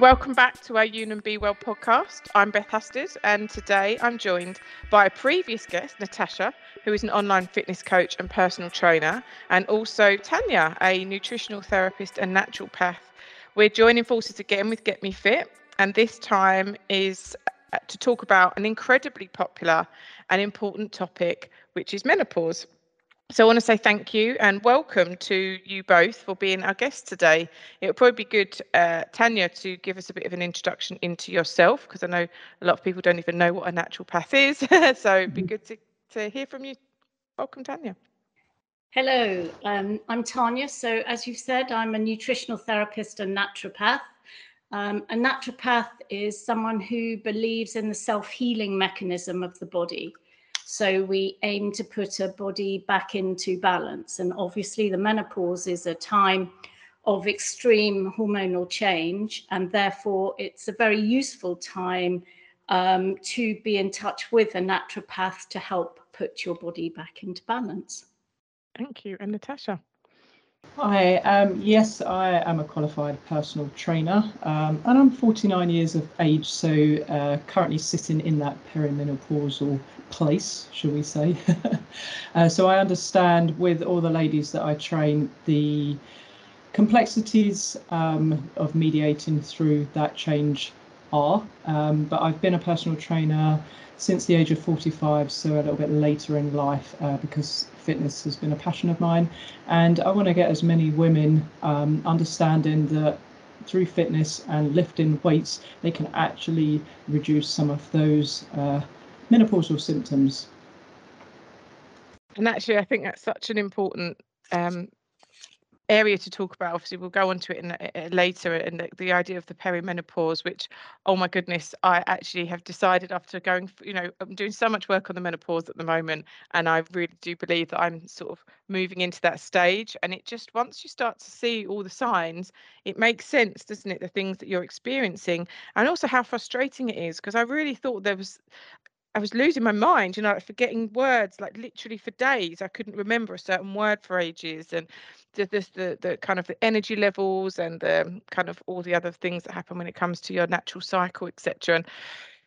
Welcome back to our Unum Be Well podcast. I'm Beth Husted, and today I'm joined by a previous guest, Natasha, who is an online fitness coach and personal trainer, and also Tanya, a nutritional therapist and naturopath. We're joining forces again with Get Me Fit, and this time is uh, to talk about an incredibly popular and important topic, which is menopause. So I want to say thank you and welcome to you both for being our guests today. It would probably be good, uh, Tanya, to give us a bit of an introduction into yourself, because I know a lot of people don't even know what a naturopath is. so it'd be mm-hmm. good to, to hear from you. Welcome, Tanya. Hello, um, I'm Tanya. So as you've said, I'm a nutritional therapist and naturopath. Um, a naturopath is someone who believes in the self-healing mechanism of the body. So we aim to put a body back into balance. And obviously, the menopause is a time of extreme hormonal change, and therefore, it's a very useful time um, to be in touch with a naturopath to help put your body back into balance. Thank you. And Natasha? Hi, um, yes, I am a qualified personal trainer um, and I'm 49 years of age, so uh, currently sitting in that perimenopausal place, shall we say. uh, so I understand with all the ladies that I train the complexities um, of mediating through that change are. Um, but I've been a personal trainer since the age of 45, so a little bit later in life uh, because fitness has been a passion of mine. And I want to get as many women um, understanding that through fitness and lifting weights, they can actually reduce some of those uh, menopausal symptoms. And actually, I think that's such an important um, area to talk about. Obviously, we'll go on to it in, uh, later, and the, the, idea of the perimenopause, which, oh my goodness, I actually have decided after going, you know, I'm doing so much work on the menopause at the moment, and I really do believe that I'm sort of moving into that stage. And it just once you start to see all the signs, it makes sense, doesn't it? The things that you're experiencing, and also how frustrating it is, because I really thought there was I was losing my mind, you know, like forgetting words like literally for days. I couldn't remember a certain word for ages, and the this the the kind of the energy levels and the kind of all the other things that happen when it comes to your natural cycle, etc. And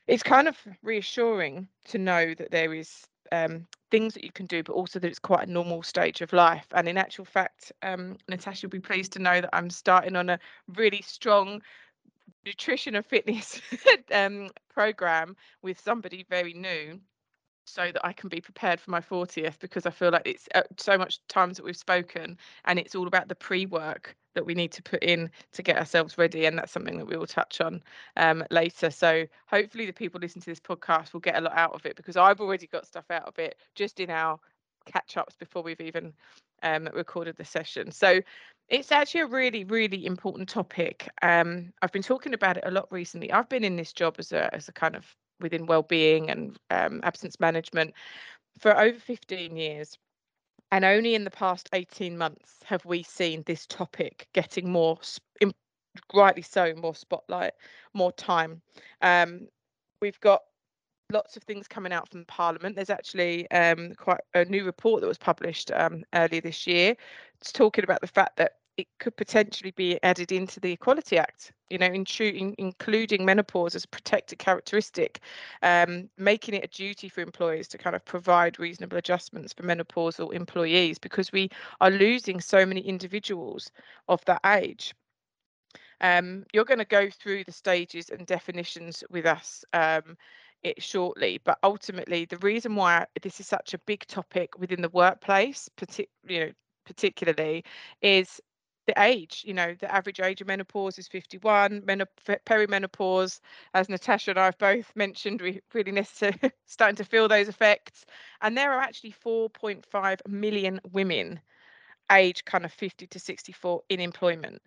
it's kind of reassuring to know that there is um, things that you can do, but also that it's quite a normal stage of life. And in actual fact, um, Natasha will be pleased to know that I'm starting on a really strong nutrition and fitness um, program with somebody very new so that I can be prepared for my 40th because I feel like it's uh, so much times that we've spoken and it's all about the pre-work that we need to put in to get ourselves ready and that's something that we will touch on um, later. So hopefully the people listening to this podcast will get a lot out of it because I've already got stuff out of it just in our catch ups before we've even um, recorded the session. So it's actually a really, really important topic. Um, I've been talking about it a lot recently. I've been in this job as a as a kind of within well-being and um, absence management for over 15 years. And only in the past 18 months have we seen this topic getting more, rightly so, more spotlight, more time. Um, we've got lots of things coming out from Parliament. There's actually um, quite a new report that was published um, earlier this year. It's talking about the fact that it could potentially be added into the Equality Act, you know, in, including menopause as a protected characteristic, um, making it a duty for employers to kind of provide reasonable adjustments for menopausal employees because we are losing so many individuals of that age. Um, you're going to go through the stages and definitions with us um, it shortly, but ultimately the reason why this is such a big topic within the workplace, partic- you know, particularly, is the age you know the average age of menopause is 51 menop- perimenopause as natasha and i have both mentioned we really necessarily starting to feel those effects and there are actually 4.5 million women age kind of 50 to 64 in employment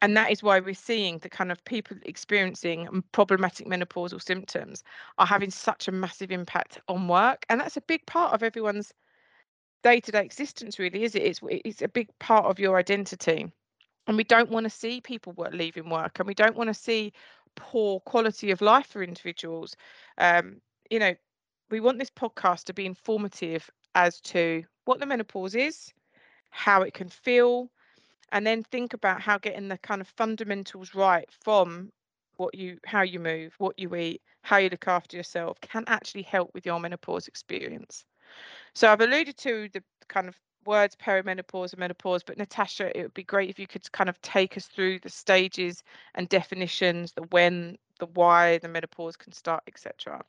and that is why we're seeing the kind of people experiencing problematic menopausal symptoms are having such a massive impact on work and that's a big part of everyone's day-to-day existence really is it? It's, it's a big part of your identity and we don't want to see people work, leaving work and we don't want to see poor quality of life for individuals. Um, you know we want this podcast to be informative as to what the menopause is how it can feel and then think about how getting the kind of fundamentals right from what you how you move, what you eat, how you look after yourself can actually help with your menopause experience. So I've alluded to the kind of words perimenopause and menopause, but Natasha, it would be great if you could kind of take us through the stages and definitions, the when, the why the menopause can start, etc.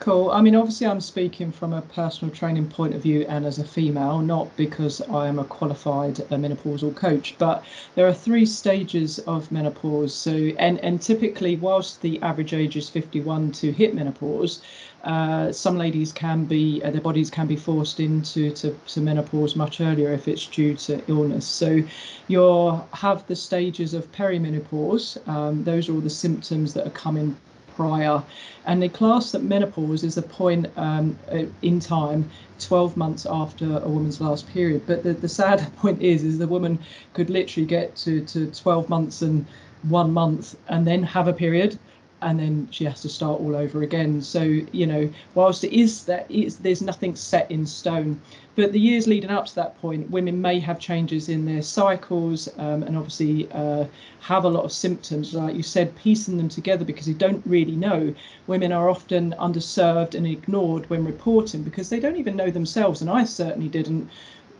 Cool. I mean, obviously, I'm speaking from a personal training point of view and as a female, not because I am a qualified uh, menopausal coach. But there are three stages of menopause. So, and and typically, whilst the average age is 51 to hit menopause, uh, some ladies can be uh, their bodies can be forced into to, to menopause much earlier if it's due to illness. So, you'll have the stages of perimenopause. Um, those are all the symptoms that are coming prior. And they class that menopause is a point um, uh, in time 12 months after a woman's last period. But the, the sad point is, is the woman could literally get to, to 12 months and one month and then have a period and then she has to start all over again. So, you know, whilst it is that it's, there's nothing set in stone, but the years leading up to that point, women may have changes in their cycles um, and obviously uh, have a lot of symptoms, like you said, piecing them together because you don't really know. Women are often underserved and ignored when reporting because they don't even know themselves, and I certainly didn't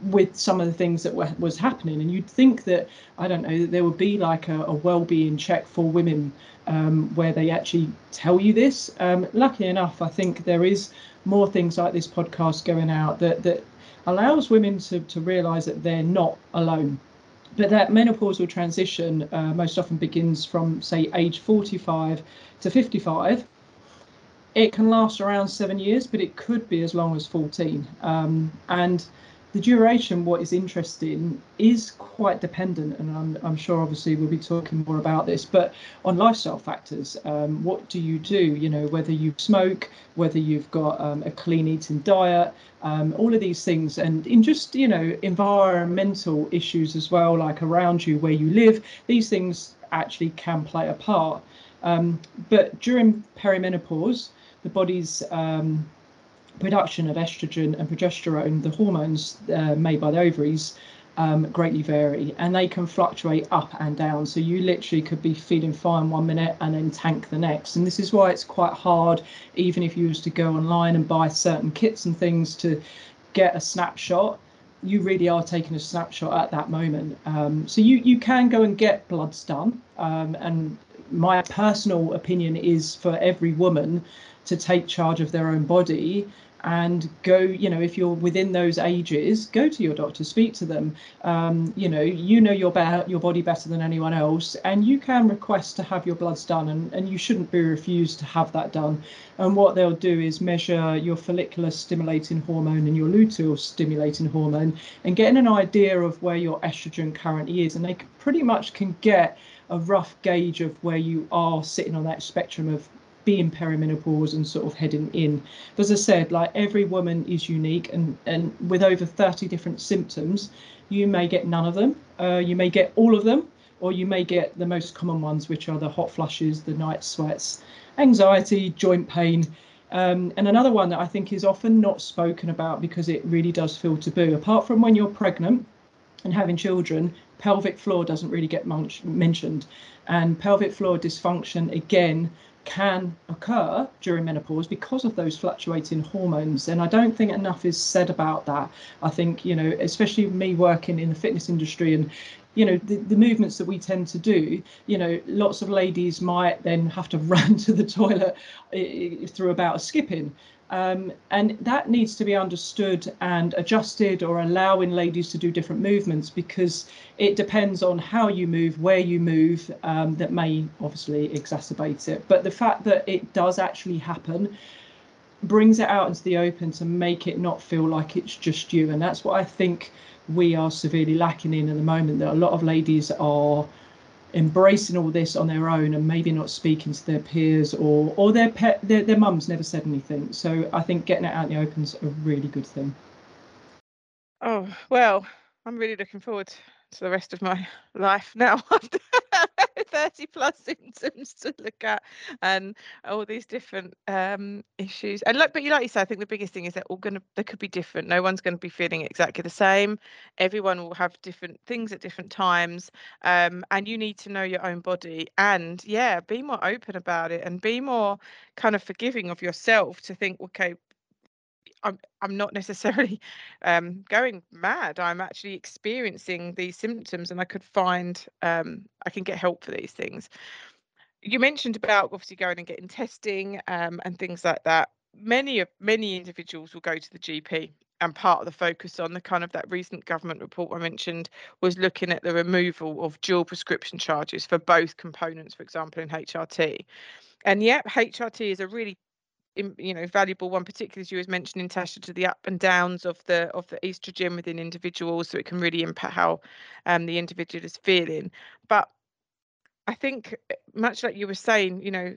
with some of the things that were, was happening and you'd think that i don't know that there would be like a, a well-being check for women um, where they actually tell you this. Um, luckily enough i think there is more things like this podcast going out that that allows women to, to realize that they're not alone. But that menopausal transition uh, most often begins from say age 45 to 55 it can last around seven years but it could be as long as 14 um, and the duration, what is interesting, is quite dependent, and I'm, I'm sure obviously we'll be talking more about this, but on lifestyle factors. Um, what do you do? You know, whether you smoke, whether you've got um, a clean eating diet, um, all of these things, and in just, you know, environmental issues as well, like around you, where you live, these things actually can play a part. Um, but during perimenopause, the body's um, production of estrogen and progesterone, the hormones uh, made by the ovaries, um, greatly vary and they can fluctuate up and down. So you literally could be feeling fine one minute and then tank the next. And this is why it's quite hard, even if you was to go online and buy certain kits and things to get a snapshot. You really are taking a snapshot at that moment. Um, so you you can go and get bloods done. Um, and my personal opinion is for every woman to take charge of their own body and go you know if you're within those ages go to your doctor speak to them. Um, you know you know your your body better than anyone else and you can request to have your bloods done and, and you shouldn't be refused to have that done. And what they'll do is measure your follicular stimulating hormone and your luteal stimulating hormone and getting an idea of where your estrogen currently is and they pretty much can get a rough gauge of where you are sitting on that spectrum of being perimenopause and sort of heading in. But as I said, like every woman is unique, and and with over 30 different symptoms, you may get none of them. Uh, you may get all of them, or you may get the most common ones, which are the hot flushes, the night sweats, anxiety, joint pain. Um, and another one that I think is often not spoken about because it really does feel taboo. Apart from when you're pregnant and having children, pelvic floor doesn't really get much mentioned. And pelvic floor dysfunction, again, can occur during menopause because of those fluctuating hormones. And i don't think enough is said about that. I think you know especially me working in the fitness industry and you know the, the movements that we tend to do you know lots of ladies might then have to run to the toilet eh, through about a skipping um, and that needs to be understood and adjusted or allowing ladies to do different movements because it depends on how you move, where you move, um, that may obviously exacerbate it. But the fact that it does actually happen brings it out into the open to make it not feel like it's just you. And that's what I think we are severely lacking in at the moment, that a lot of ladies are embracing all this on their own and maybe not speaking to their peers or or their pet their, their mums never said anything. So i think getting it out in the open is a really good thing. Oh well i'm really looking forward So the rest of my life now 30 plus symptoms to look at and all these different um, issues. And like but you like you said, I think the biggest thing is they're all going to, they could be different. No one's going to be feeling exactly the same. Everyone will have different things at different times. Um, and you need to know your own body and yeah, be more open about it and be more kind of forgiving of yourself to think, okay, I'm I'm not necessarily um, going mad. I'm actually experiencing these symptoms, and I could find um, I can get help for these things. You mentioned about obviously going and getting testing um, and things like that. Many of many individuals will go to the GP, and part of the focus on the kind of that recent government report I mentioned was looking at the removal of dual prescription charges for both components, for example, in HRT. And yet, HRT is a really you know valuable one particularly as you was mentioning tasha to the up and downs of the of the estrogen within individuals so it can really impact how um, the individual is feeling. But i think eh, much like you were saying you know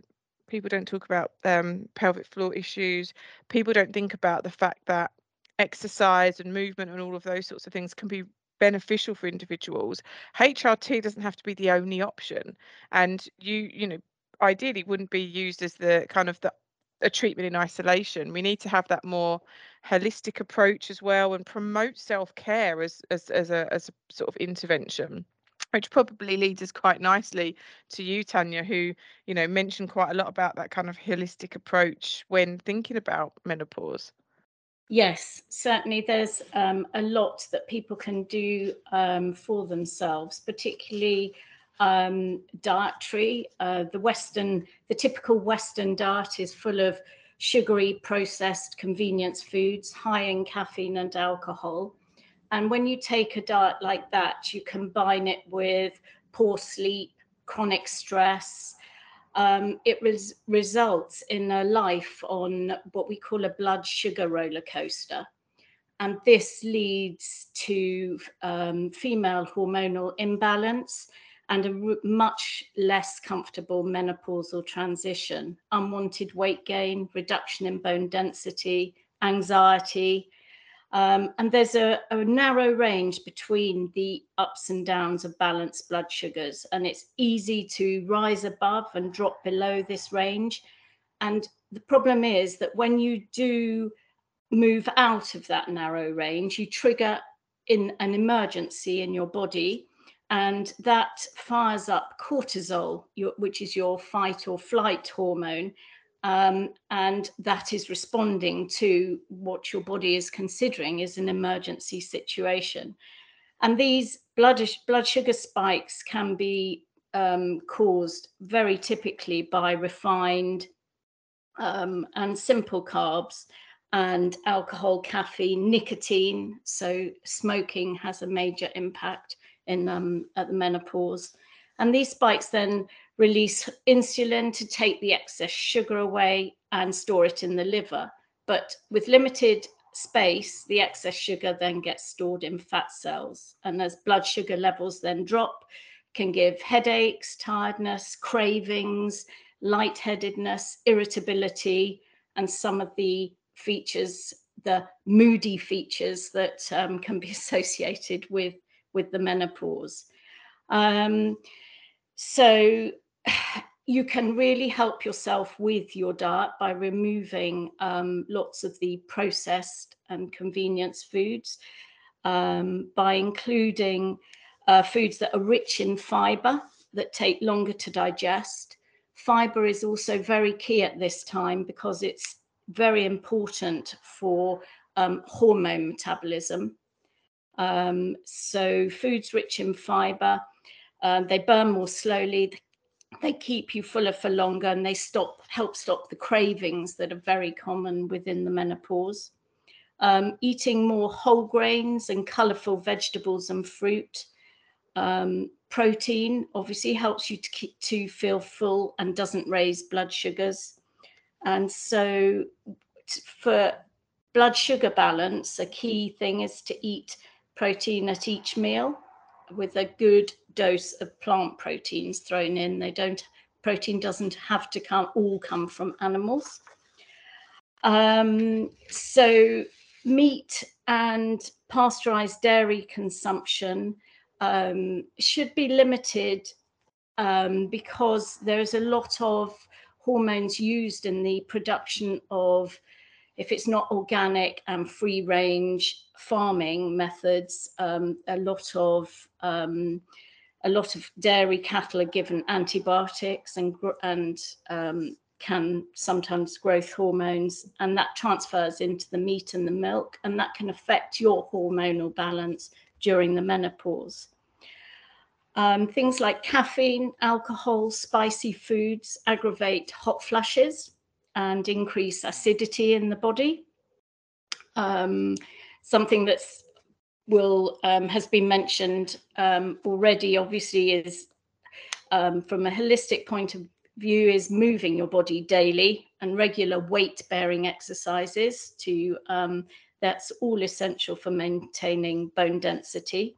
people don't talk about um, pelvic floor issues. People don't think about the fact that exercise and movement and all of those sorts of things can be beneficial for individuals. Hrt doesn't have to be the only option and you you know ideally wouldn't be used as the kind of the a treatment in isolation. We need to have that more holistic approach as well and promote self-care as as as a as a sort of intervention which probably leads us quite nicely to you tanya who you know mentioned quite a lot about that kind of holistic approach when thinking about menopause yes certainly there's um, a lot that people can do um, for themselves particularly um, dietary. Uh, the Western, the typical Western diet is full of sugary, processed convenience foods, high in caffeine and alcohol. And when you take a diet like that, you combine it with poor sleep, chronic stress. Um, it res- results in a life on what we call a blood sugar roller coaster. And this leads to um, female hormonal imbalance and a much less comfortable menopausal transition, unwanted weight gain, reduction in bone density, anxiety. Um, and there's a, a, narrow range between the ups and downs of balanced blood sugars. And it's easy to rise above and drop below this range. And the problem is that when you do move out of that narrow range, you trigger in an emergency in your body and that fires up cortisol, your, which is your fight or flight hormone. Um, and that is responding to what your body is considering is an emergency situation. And these blood, blood sugar spikes can be um, caused very typically by refined um, and simple carbs and alcohol, caffeine, nicotine. So, smoking has a major impact in um, at the menopause. And these spikes then release insulin to take the excess sugar away and store it in the liver. But with limited space, the excess sugar then gets stored in fat cells. And as blood sugar levels then drop, can give headaches, tiredness, cravings, lightheadedness, irritability, and some of the features, the moody features that um, can be associated with with the menopause. Um, so you can really help yourself with your diet by removing um, lots of the processed and convenience foods, um, by including uh, foods that are rich in fiber that take longer to digest. Fiber is also very key at this time because it's very important for um, hormone metabolism. Um, so foods rich in fiber, um, they burn more slowly, they keep you fuller for longer, and they stop help stop the cravings that are very common within the menopause. Um, eating more whole grains and colourful vegetables and fruit. Um, protein obviously helps you to keep to feel full and doesn't raise blood sugars. And so, for blood sugar balance, a key thing is to eat protein at each meal with a good dose of plant proteins thrown in. They don't protein doesn't have to come all come from animals. Um, so meat and pasteurized dairy consumption um, should be limited um, because there's a lot of hormones used in the production of, if it's not organic and free range farming methods, um, a lot of um, a lot of dairy cattle are given antibiotics and and um, can sometimes growth hormones, and that transfers into the meat and the milk, and that can affect your hormonal balance during the menopause. Um, things like caffeine, alcohol, spicy foods aggravate hot flushes and increase acidity in the body. Um, something that's will um, has been mentioned um, already. Obviously, is um, from a holistic point of view is moving your body daily and regular weight bearing exercises to um, that's all essential for maintaining bone density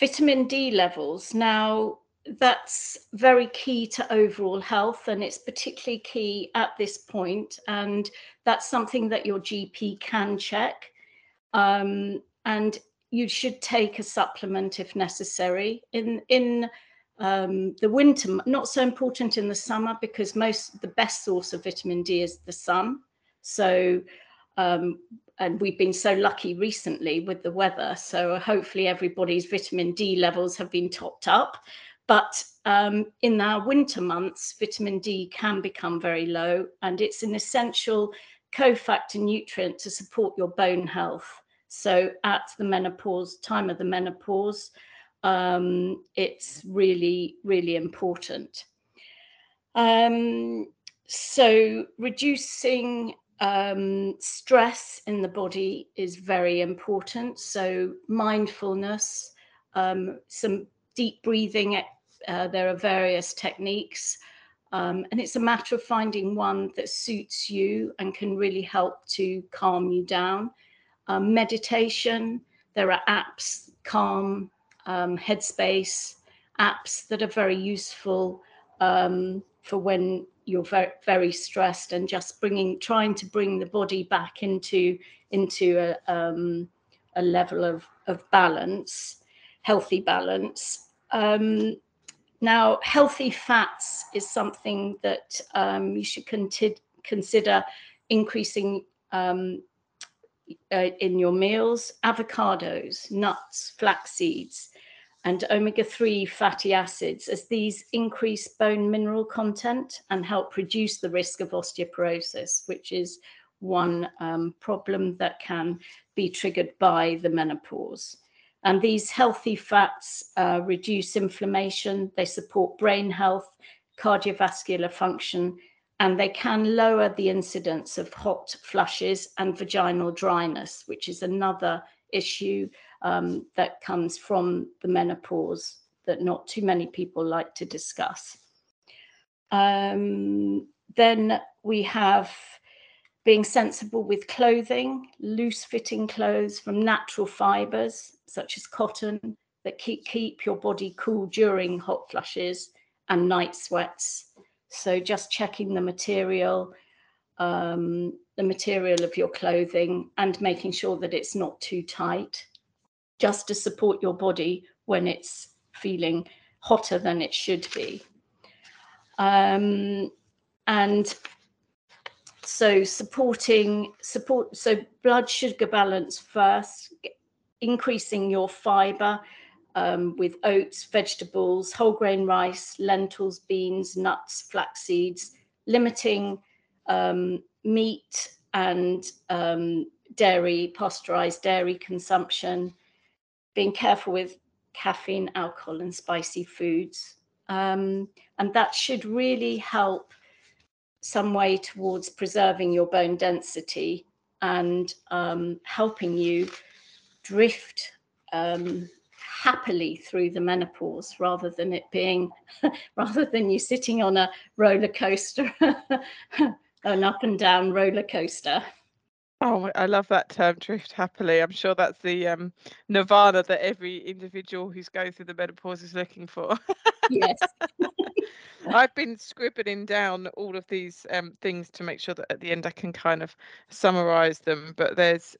vitamin d levels now that's very key to overall health and it's particularly key at this point and that's something that your gp can check um, and you should take a supplement if necessary in in um, the winter, not so important in the summer because most the best source of vitamin D is the sun. So, um, and we've been so lucky recently with the weather. So hopefully everybody's vitamin D levels have been topped up. But um, in our winter months, vitamin D can become very low, and it's an essential cofactor nutrient to support your bone health. So at the menopause time of the menopause um, it's really, really important. Um, so reducing um, stress in the body is very important. So mindfulness, um, some deep breathing. Uh, there are various techniques. Um, and it's a matter of finding one that suits you and can really help to calm you down. Um, meditation, there are apps, Calm, um, Headspace apps that are very useful um, for when you're very, very stressed and just bringing, trying to bring the body back into into a, um, a level of, of balance, healthy balance. Um, now, healthy fats is something that um, you should conti- consider increasing um, uh, in your meals. Avocados, nuts, flax seeds, and omega-3 fatty acids as these increase bone mineral content and help reduce the risk of osteoporosis, which is one um, problem that can be triggered by the menopause. And these healthy fats uh, reduce inflammation, they support brain health, cardiovascular function, and they can lower the incidence of hot flushes and vaginal dryness, which is another issue um, that comes from the menopause that not too many people like to discuss. Um, then we have being sensible with clothing, loose fitting clothes from natural fibers, such as cotton, that keep, keep your body cool during hot flushes and night sweats. So just checking the material, um, the material of your clothing and making sure that it's not too tight just to support your body when it's feeling hotter than it should be. Um, and so supporting support so blood sugar balance first increasing your fiber um, with oats vegetables whole grain rice lentils beans nuts flax seeds limiting um, meat and um, dairy pasteurized dairy consumption being careful with caffeine, alcohol, and spicy foods. Um, and that should really help some way towards preserving your bone density and um, helping you drift um, happily through the menopause rather than it being rather than you sitting on a roller coaster an up and down roller coaster Oh, I love that term, drift happily. I'm sure that's the um, nirvana that every individual who's going through the menopause is looking for. yes. I've been scribbling down all of these um, things to make sure that at the end I can kind of summarize them. But there's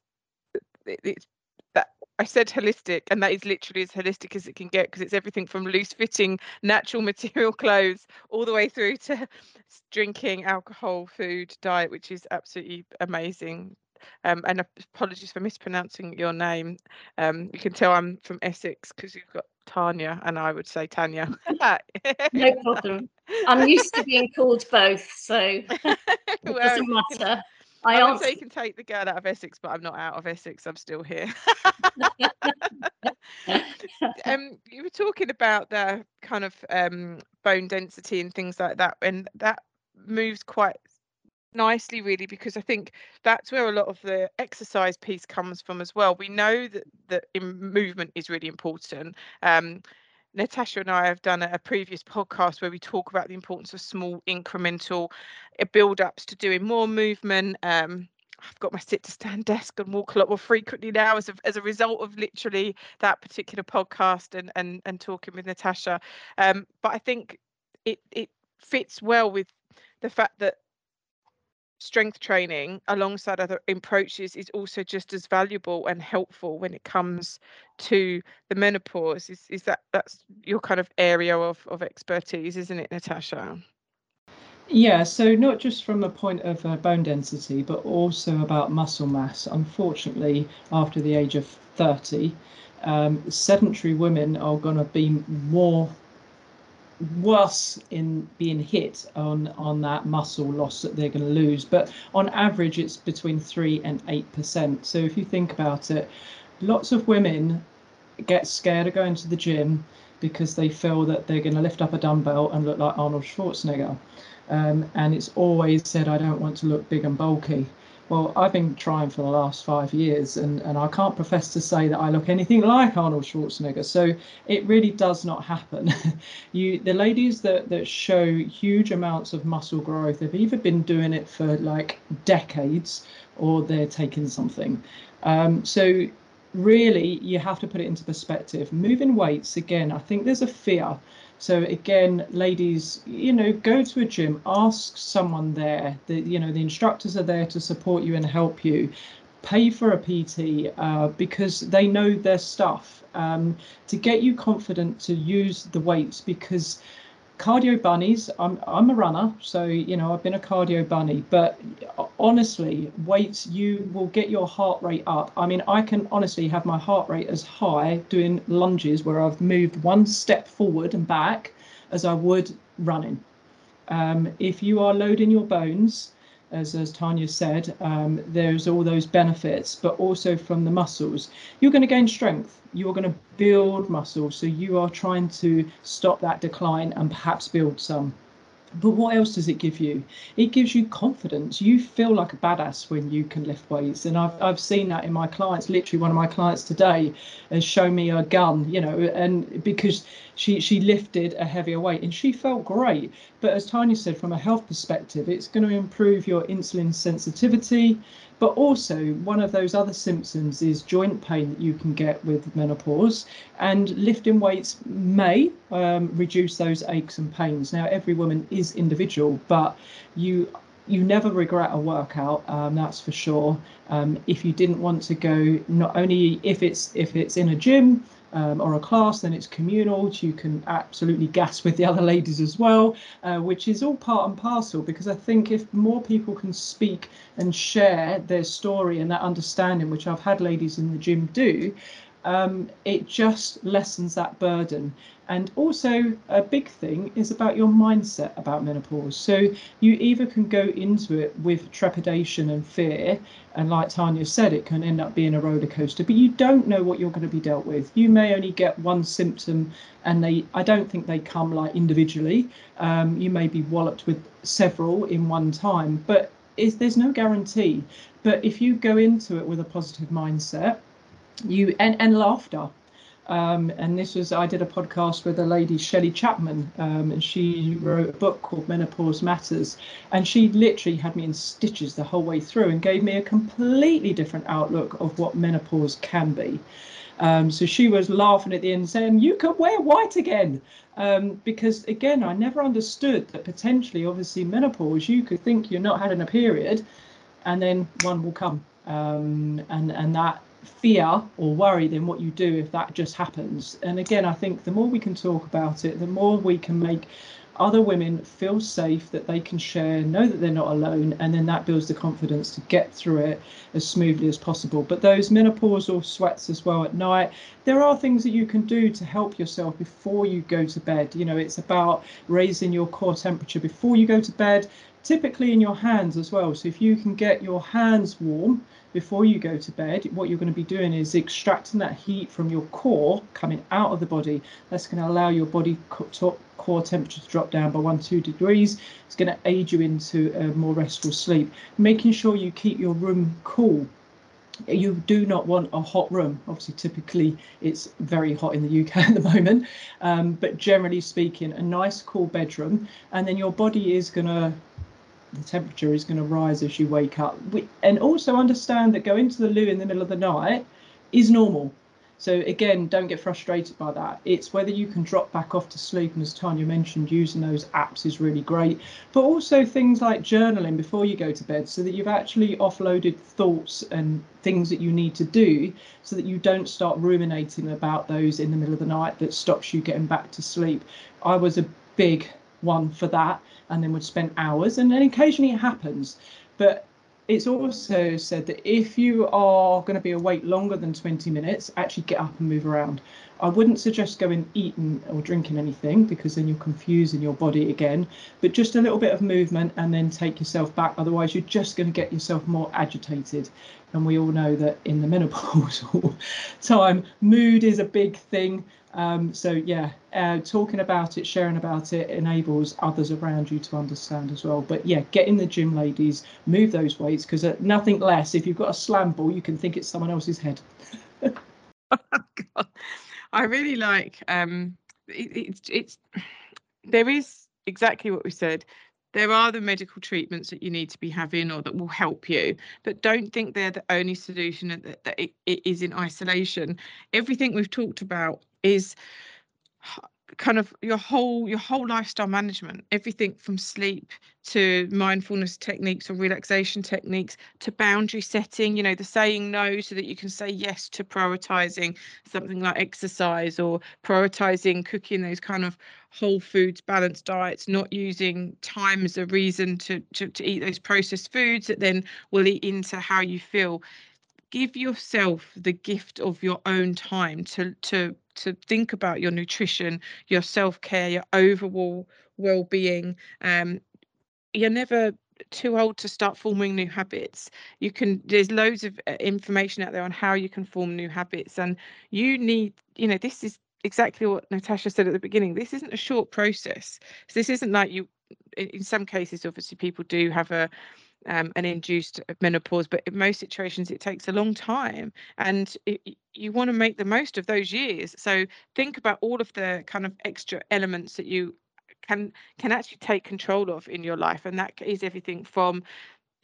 it's that I said holistic, and that is literally as holistic as it can get because it's everything from loose fitting, natural material clothes all the way through to drinking alcohol, food, diet, which is absolutely amazing. Um, and apologies for mispronouncing your name. Um, you can tell I'm from Essex because you've got Tanya, and I would say Tanya. no problem. I'm used to being called both, so it well, doesn't matter. I, I would say you can take the girl out of Essex, but I'm not out of Essex. I'm still here. um, you were talking about the kind of um, bone density and things like that, and that moves quite nicely really because i think that's where a lot of the exercise piece comes from as well we know that that movement is really important um, Natasha and I have done a, previous podcast where we talk about the importance of small incremental uh, build ups to doing more movement. Um, I've got my sit to stand desk and walk a lot more frequently now as a, as a result of literally that particular podcast and and, and talking with Natasha. Um, but I think it it fits well with the fact that strength training alongside other approaches is also just as valuable and helpful when it comes to the menopause. Is is that that's your kind of area of of expertise isn't it natasha? Yeah so not just from a point of uh, bone density but also about muscle mass. Unfortunately after the age of 30 um, sedentary women are going to be more worse in being hit on on that muscle loss that they're going to lose. But on average it's between 3 and 8 percent. So if you think about it lots of women get scared of going to the gym because they feel that they're going to lift up a dumbbell and look like arnold schwarzenegger. Um, and it's always said i don't want to look big and bulky well, I've been trying for the last five years, and, and I can't profess to say that I look anything like Arnold Schwarzenegger. So it really does not happen. you, the ladies that that show huge amounts of muscle growth have either been doing it for like decades, or they're taking something. Um, so really, you have to put it into perspective. Moving weights again, I think there's a fear so again, ladies, you know, go to a gym, ask someone there. The you know the instructors are there to support you and help you. Pay for a PT uh, because they know their stuff um, to get you confident to use the weights because cardio bunnies i'm i'm a runner so you know i've been a cardio bunny but honestly weights you will get your heart rate up. I mean i can honestly have my heart rate as high doing lunges where i've moved one step forward and back as i would running. Um, if you are loading your bones as, as Tanya said, um, there's all those benefits, but also from the muscles. You're going to gain strength. You're going to build muscle. So you are trying to stop that decline and perhaps build some. But what else does it give you? It gives you confidence. You feel like a badass when you can lift weights. And I've, I've seen that in my clients. Literally, one of my clients today has shown me a gun, you know, and because she, she lifted a heavier weight and she felt great. But as Tanya said, from a health perspective, it's going to improve your insulin sensitivity. But also, one of those other symptoms is joint pain that you can get with menopause, and lifting weights may um, reduce those aches and pains. Now, every woman is individual, but you you never regret a workout um, that's for sure um, if you didn't want to go not only if it's if it's in a gym um, or a class, then it's communal. You can absolutely gas with the other ladies as well, uh, which is all part and parcel because I think if more people can speak and share their story and that understanding, which I've had ladies in the gym do, um, it just lessens that burden. And also, a big thing is about your mindset about menopause. So, you either can go into it with trepidation and fear, and like Tanya said, it can end up being a roller coaster, but you don't know what you're going to be dealt with. You may only get one symptom, and they, I don't think they come like individually. Um, you may be walloped with several in one time, but is there's no guarantee. But if you go into it with a positive mindset, you and, and laughter um, and this was I did a podcast with a lady Shelley Chapman, um, and she wrote a book called Menopause Matters, and she literally had me in stitches the whole way through and gave me a completely different outlook of what menopause can be. Um, so she was laughing at the end, saying, "You can wear white again," um, because again, I never understood that potentially, obviously, menopause. You could think you're not having a period, and then one will come, um, and and that fear or worry than what you do if that just happens. And again, I think the more we can talk about it, the more we can make other women feel safe that they can share, know that they're not alone, and then that builds the confidence to get through it as smoothly as possible. But those menopausal sweats as well at night, there are things that you can do to help yourself before you go to bed. You know, it's about raising your core temperature before you go to bed, typically in your hands as well. So if you can get your hands warm before you go to bed, what you're going to be doing is extracting that heat from your core coming out of the body. That's going to allow your body core temperature to drop down by one, two degrees. It's going to aid you into a more restful sleep. Making sure you keep your room cool. You do not want a hot room. Obviously, typically it's very hot in the UK at the moment, um, but generally speaking, a nice cool bedroom, and then your body is going to the temperature is going to rise as you wake up. And also understand that going to the loo in the middle of the night is normal. So again, don't get frustrated by that. It's whether you can drop back off to sleep, and as Tanya mentioned, using those apps is really great. But also things like journaling before you go to bed, so that you've actually offloaded thoughts and things that you need to do, so that you don't start ruminating about those in the middle of the night that stops you getting back to sleep. I was a big one for that and then would spend hours and then occasionally it happens. But it's also said that if you are going to be awake longer than 20 minutes actually get up and move around i wouldn't suggest going eating or drinking anything because then you're confusing your body again but just a little bit of movement and then take yourself back otherwise you're just going to get yourself more agitated and we all know that in the menopausal time mood is a big thing um, so yeah, uh, talking about it, sharing about it enables others around you to understand as well. But yeah, get in the gym, ladies, move those weights because nothing less. If you've got a slam ball, you can think it's someone else's head. oh, I really like um, it, it's it's there is exactly what we said. There are the medical treatments that you need to be having or that will help you, but don't think they're the only solution that, that it, it is in isolation. Everything we've talked about is kind of your whole your whole lifestyle management everything from sleep to mindfulness techniques or relaxation techniques to boundary setting you know the saying no so that you can say yes to prioritizing something like exercise or prioritizing cooking those kind of whole foods balanced diets not using time as a reason to to, to eat those processed foods that then will eat into how you feel. Give yourself the gift of your own time to to to think about your nutrition, your self care, your overall well being. Um, you're never too old to start forming new habits. You can, there's loads of uh, information out there on how you can form new habits, and you need, you know, this is exactly what Natasha said at the beginning. This isn't a short process. This isn't like you, in some cases, obviously, people do have a, um, an induced menopause, but in most situations it takes a long time, and it, you want to make the most of those years. So think about all of the kind of extra elements that you can can actually take control of in your life, and that is everything from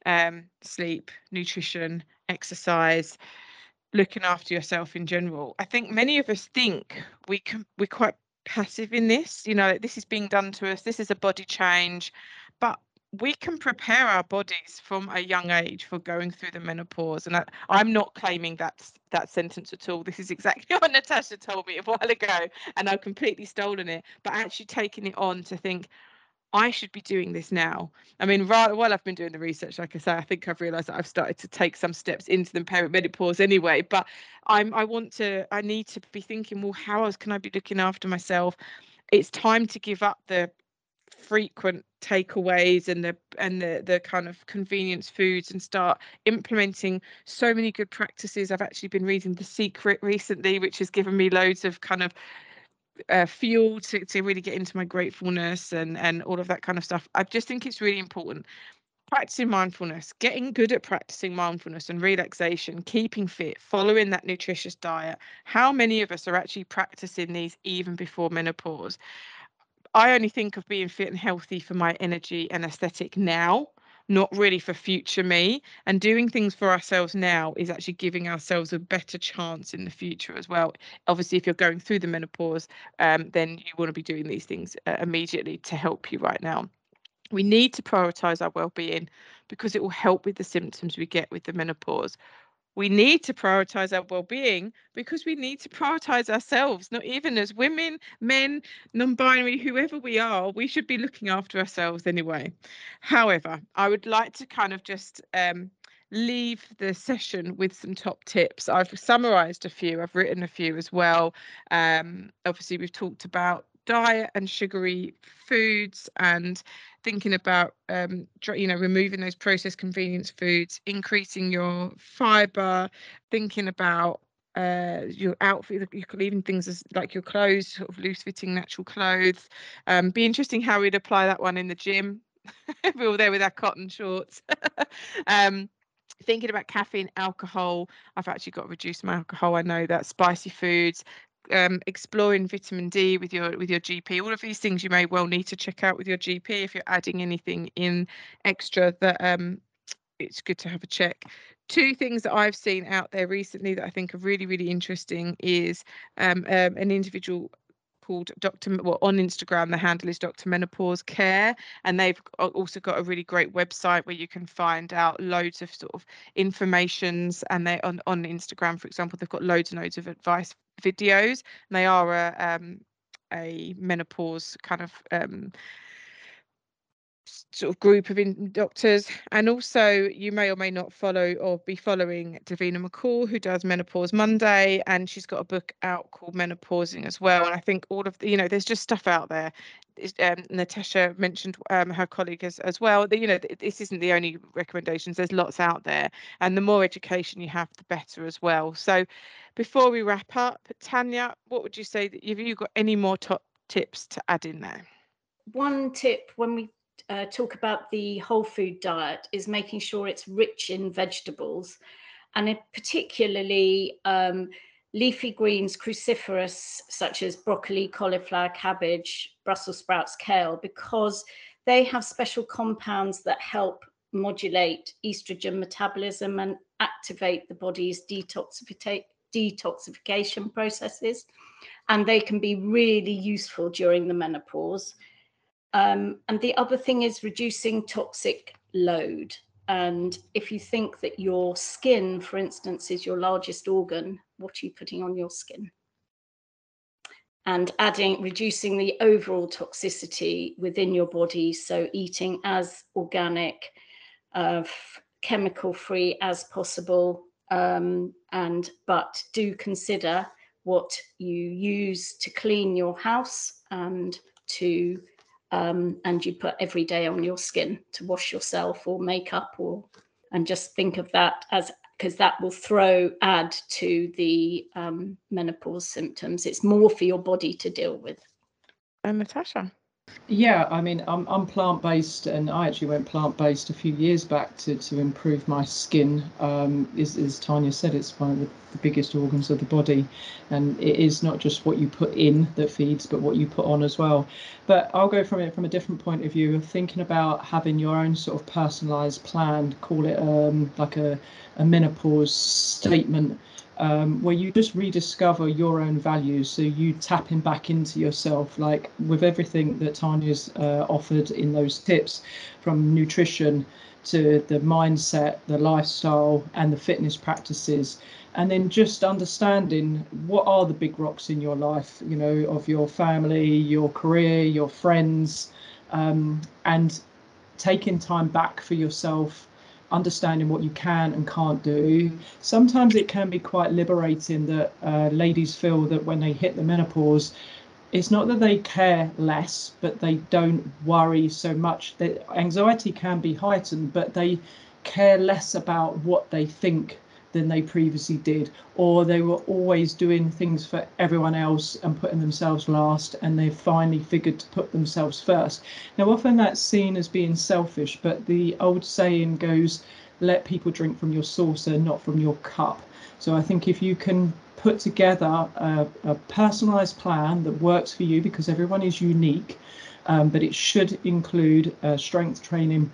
um, sleep, nutrition, exercise, looking after yourself in general. I think many of us think we can we're quite passive in this. You know, this is being done to us. This is a body change, but we can prepare our bodies from a young age for going through the menopause and I, am not claiming that that sentence at all. This is exactly what natasha told me a while ago and i've completely stolen it but actually taking it on to think i should be doing this now. I mean right while i've been doing the research like i say i think i've realized that i've started to take some steps into the perimenopause anyway but i'm i want to i need to be thinking well how else can i be looking after myself? It's time to give up the frequent takeaways and the and the the kind of convenience foods and start implementing so many good practices. I've actually been reading the secret recently which has given me loads of kind of uh, fuel to, to really get into my gratefulness and and all of that kind of stuff. I just think it's really important. Practicing mindfulness getting good at practicing mindfulness and relaxation keeping fit following that nutritious diet. How many of us are actually practicing these even before menopause I only think of being fit and healthy for my energy and aesthetic now, not really for future me. And doing things for ourselves now is actually giving ourselves a better chance in the future as well. Obviously, if you're going through the menopause, um, then you want to be doing these things uh, immediately to help you right now. We need to prioritize our well being because it will help with the symptoms we get with the menopause we need to prioritize our well-being because we need to prioritize ourselves not even as women men non-binary whoever we are we should be looking after ourselves anyway however i would like to kind of just um, leave the session with some top tips. I've summarized a few, I've written a few as well. Um, obviously, we've talked about diet and sugary foods and thinking about um, you know removing those processed convenience foods increasing your fiber thinking about uh, your outfit even things as like your clothes sort of loose fitting natural clothes um, be interesting how we'd apply that one in the gym we're all there with our cotton shorts um, thinking about caffeine, alcohol. I've actually got to reduce my alcohol. I know that spicy foods, um, exploring vitamin D with your with your GP. All of these things you may well need to check out with your GP if you're adding anything in extra that um, it's good to have a check. Two things that I've seen out there recently that I think are really really interesting is um, um, an individual called Dr. Well, on Instagram, the handle is Dr. Menopause Care, and they've also got a really great website where you can find out loads of sort of informations. And they on on Instagram, for example, they've got loads and loads of advice videos. And they are a um, a menopause kind of um, sort of group of doctors and also you may or may not follow or be following Davina McCall who does Menopause Monday and she's got a book out called Menopausing as well and I think all of the, you know there's just stuff out there um, Natasha mentioned um, her colleague as, as well that you know this isn't the only recommendations there's lots out there and the more education you have the better as well. So before we wrap up Tanya what would you say that have you got any more top tips to add in there? One tip when we uh, talk about the whole food diet is making sure it's rich in vegetables and particularly um, leafy greens cruciferous such as broccoli cauliflower cabbage brussels sprouts kale because they have special compounds that help modulate estrogen metabolism and activate the body's detoxification processes and they can be really useful during the menopause um, and the other thing is reducing toxic load. And if you think that your skin, for instance, is your largest organ, what are you putting on your skin? And adding, reducing the overall toxicity within your body. So eating as organic, uh, chemical free as possible. Um, and but do consider what you use to clean your house and to um, and you put every day on your skin to wash yourself or makeup or and just think of that as because that will throw add to the um, menopause symptoms. It's more for your body to deal with. And natasha yeah, I mean, I'm, I'm plant based, and I actually went plant based a few years back to, to improve my skin. Um, as, as Tanya said, it's one of the, the biggest organs of the body, and it is not just what you put in that feeds, but what you put on as well. But I'll go from it from a different point of view of thinking about having your own sort of personalized plan, call it um, like a, a menopause statement um, where you just rediscover your own values. So you tapping back into yourself, like with everything that Tanya's uh, offered in those tips, from nutrition to the mindset, the lifestyle, and the fitness practices. And then just understanding what are the big rocks in your life, you know, of your family, your career, your friends, um, and taking time back for yourself understanding what you can and can't do. Sometimes it can be quite liberating that uh, ladies feel that when they hit the menopause, it's not that they care less, but they don't worry so much. That anxiety can be heightened, but they care less about what they think than they previously did, or they were always doing things for everyone else and putting themselves last, and they've finally figured to put themselves first. Now, often that's seen as being selfish, but the old saying goes, let people drink from your saucer, not from your cup. So I think if you can put together a, a personalized plan that works for you, because everyone is unique, um, but it should include uh, strength training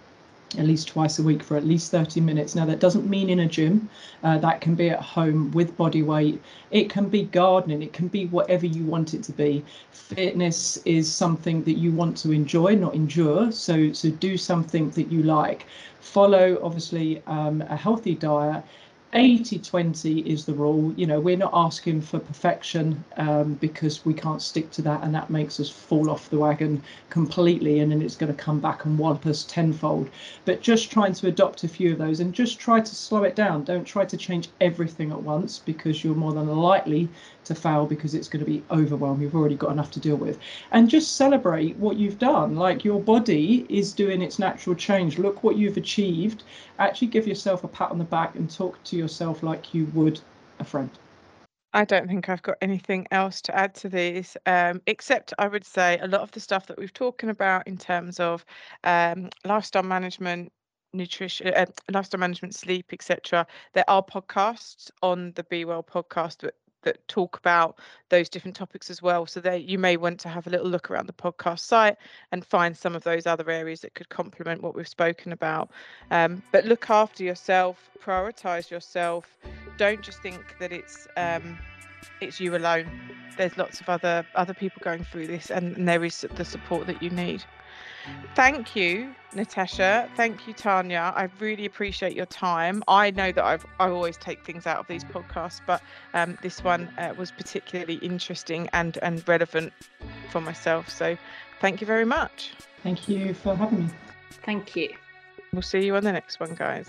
at least twice a week for at least 30 minutes. Now, that doesn't mean in a gym, uh, that can be at home with body weight. It can be gardening, it can be whatever you want it to be. Fitness is something that you want to enjoy, not endure. So, so do something that you like. Follow, obviously, um, a healthy diet 80 20 is the rule. You know, we're not asking for perfection um, because we can't stick to that, and that makes us fall off the wagon completely, and then it's going to come back and wallop us tenfold. But just trying to adopt a few of those and just try to slow it down. Don't try to change everything at once because you're more than likely to fail because it's going to be overwhelmed. You've already got enough to deal with. And just celebrate what you've done. Like your body is doing its natural change. Look what you've achieved. Actually give yourself a pat on the back and talk to yourself like you would a friend. I don't think I've got anything else to add to these, um, except I would say a lot of the stuff that we've talking about in terms of um, lifestyle management, nutrition, uh, lifestyle management, sleep, etc. There are podcasts on the Be Well podcast that talk about those different topics as well. So that you may want to have a little look around the podcast site and find some of those other areas that could complement what we've spoken about. Um, but look after yourself, prioritize yourself. Don't just think that it's um, it's you alone. There's lots of other other people going through this, and, and there is the support that you need. Thank you, Natasha. Thank you, Tanya. I really appreciate your time. I know that I've, I always take things out of these podcasts, but um, this one uh, was particularly interesting and, and relevant for myself. So thank you very much. Thank you for having me. Thank you. We'll see you on the next one, guys.